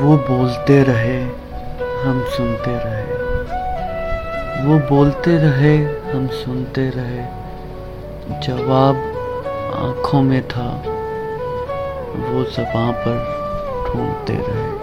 वो बोलते रहे, हम सुनते रहे। वो बोलते रहे, हम सुनते रहे। जवाब आँखों में था, वो जबाँ पर ढूंढते रहे।